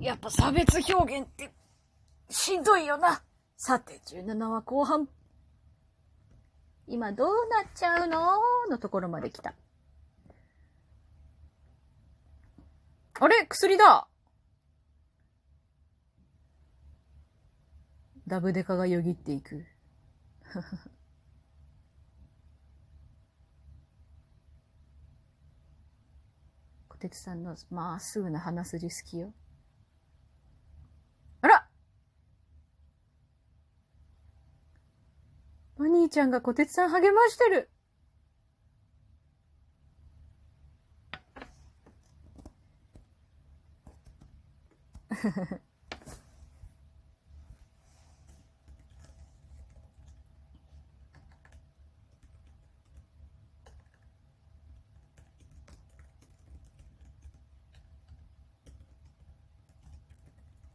やっぱ差別表現って、しんどいよな。さて、17話後半。今どうなっちゃうの？のところまで来た。あれ？薬だダブデカがよぎっていく。小鉄さんのまっすぐな鼻筋好きよ。あらお兄ちゃんが小鉄さん励ましてる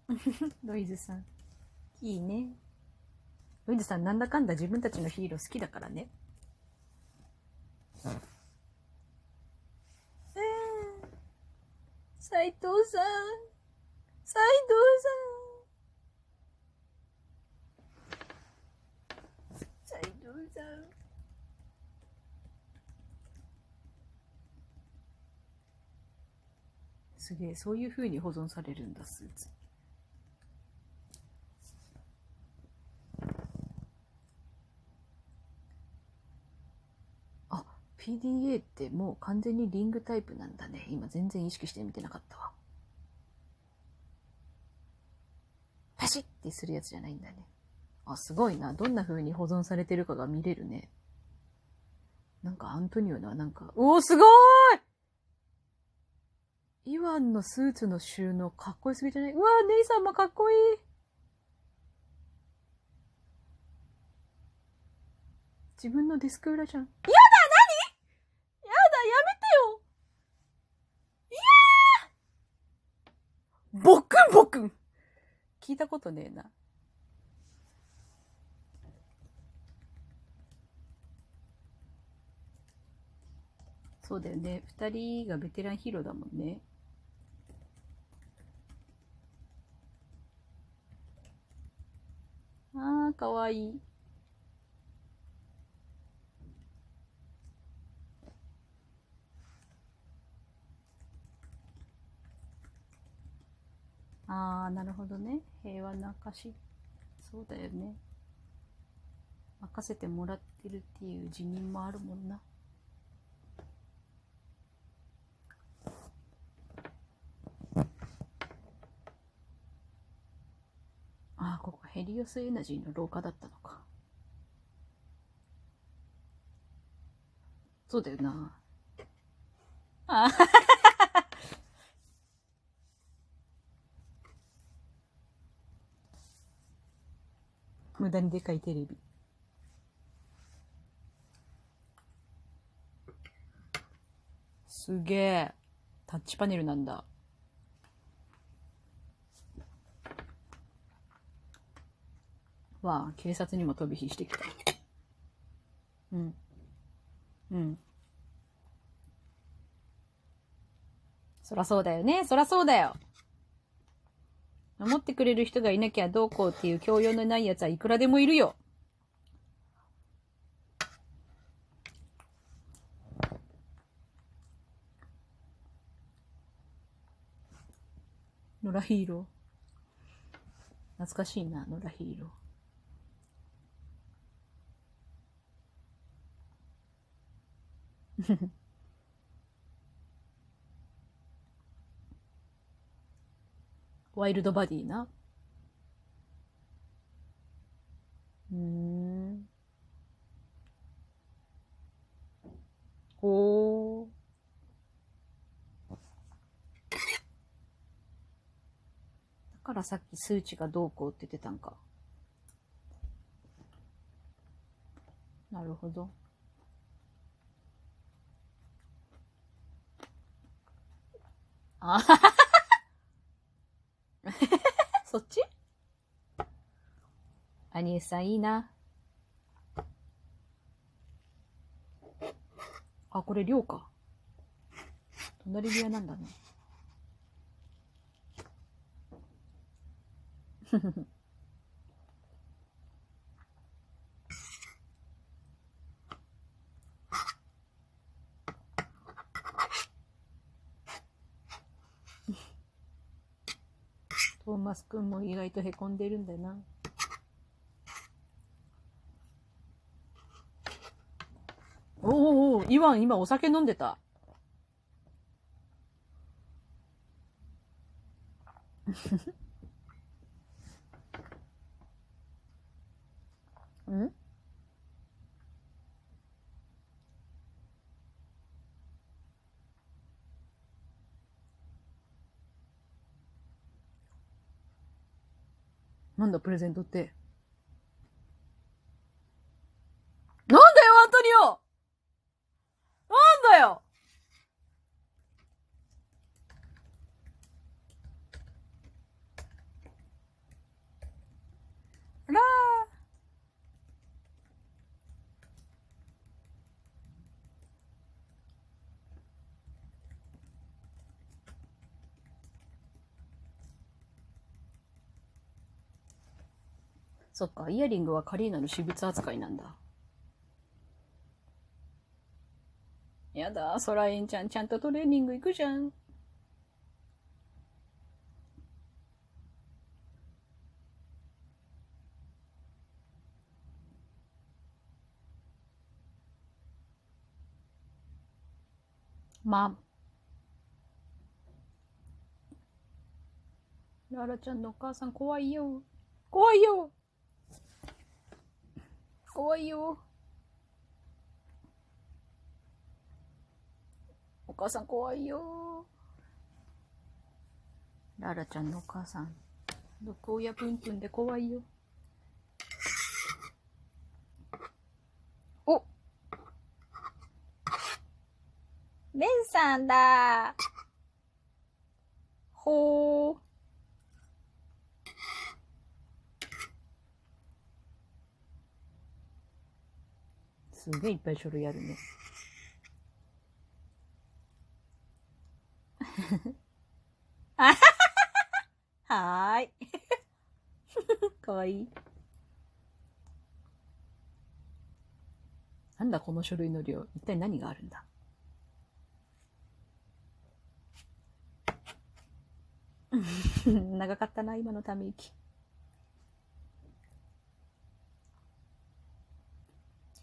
ロイズさん。いいね。ロイズさんなんだかんだ自分たちのヒーロー好きだからね。斎藤さん。斎藤さん。斎藤さん。すげえ、そういう風に保存されるんだ、スーツ。あ、PDA ってもう完全にリングタイプなんだね。今全然意識して見てなかったわ。パシッってするやつじゃないんだね。あ、すごいな。どんな風に保存されてるかが見れるね。なんかアントニオのはなんか、おーすごーいイワンのスーツの収納かっこよすぎじゃない？うわーネイさんもかっこいい自分のデスク裏じゃん。やだ何やだやめてよいやーボクンボクン聞いたことねえな。そうだよね。二人がベテランヒーローだもんね。あー、かわいい。あー、なるほどね。そうだよね。任せてもらってるっていう辞任もあるもんな。ああ、ここヘリオスエナジーの廊下だったのか。そうだよな。あ無駄にでかいテレビ。すげえ。タッチパネルなんだ。わあ、警察にも飛び火してきた。うん。うん。そらそうだよね。そらそうだよ。守ってくれる人がいなきゃどうこうっていう教養のない奴はいくらでもいるよ。野良ヒーロー。懐かしいな、野良ヒーロー。ワイルドバディな。うん。ほー。だからさっき数値がどうこうって言ってたんか。なるほど。あはははそっちアニエスさんいいな。あ、これ寮か。隣部屋なんだね。トーマスくんも意外とへこんでるんだな。おおおイワン今お酒飲んでた。ん？なんだ、プレゼントって。なんだよ、アントニオなんだよあらそっか、イヤリングはカリーナの私物扱いなんだ。やだ、ソラエンちゃんちゃんとトレーニング行くじゃん。まあララちゃんのお母さん怖いよ。怖いよ。怖いよ。お母さん怖いよ。ララちゃんのお母さん、毒親プンプンで怖いよ。おベンさんだほー。すげえいっぱい書類あるね。あ はーい。かわいい。なんだこの書類の量。一体何があるんだ？長かったな、今のため息。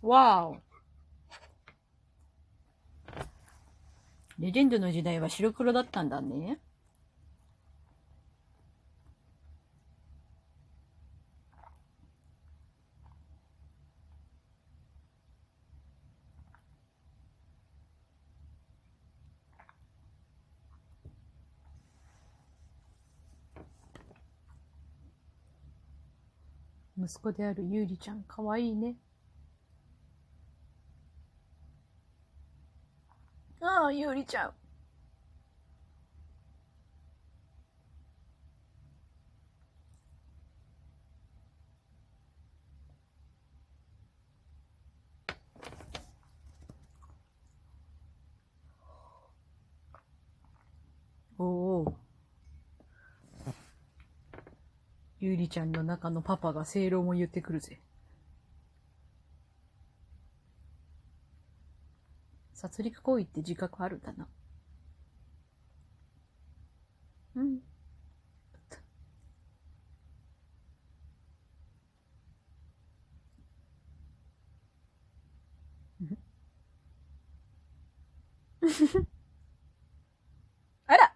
わお。レジェンドの時代は白黒だったんだね。息子であるゆうりちゃん、かわいいね。ああ、ゆうりちゃん。おお。ゆうりちゃんの中のパパが正論も言ってくるぜ。殺戮行為って自覚あるんだな？うん。あら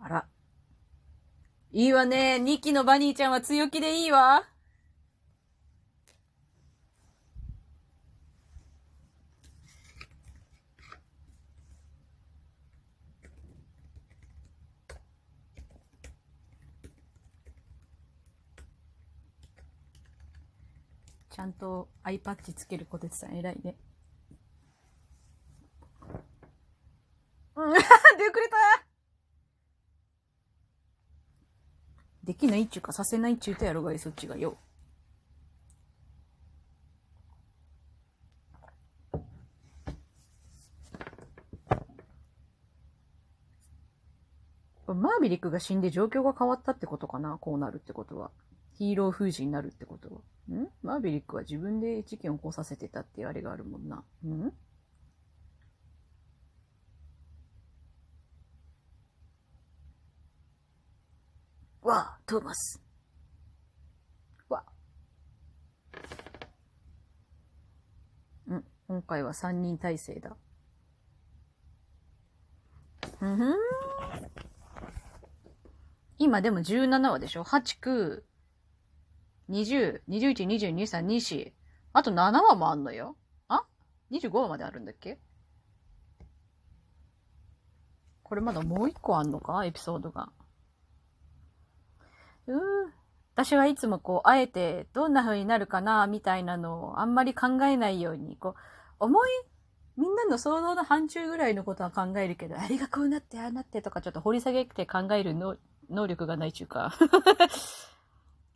あら。いいわね。2期のバニーちゃんは強気でいいわ。ちゃんとアイパッチつける小鉄さん偉いね。うん、出くれたできないっちゅうかさせないっちゅうとやろがい、そっちがよ。マーヴェリックが死んで状況が変わったってことかなこうなるってことは。ヒーロー封じになるってこと？ん？マーヴェリックは自分で事件を起こさせてたっていうあれがあるもんな。ん？わあ、トーマス。わあ。ん、今回は3人体制だ。うんふん。今でも17話でしょ ?8、9、20、21、22、23、24。あと7話もあんのよ。あ ?25 話まであるんだっけ？これまだもう一個あんのか？エピソードが。うー。私はいつもこう、あえてどんな風になるかな、みたいなのをあんまり考えないように、こう、思い、みんなの想像の範疇ぐらいのことは考えるけど、あれがこうなって、ああなってとかちょっと掘り下げて考えるの能力がないちゅうか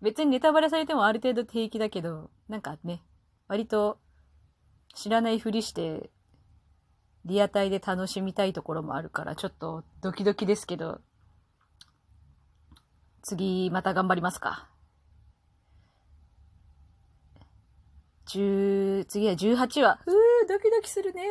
別にネタバレされてもある程度平気だけど、なんかね、割と知らないふりして、リアタイで楽しみたいところもあるから、ちょっとドキドキですけど、次また頑張りますか。10、次は18話。うー、ドキドキするね。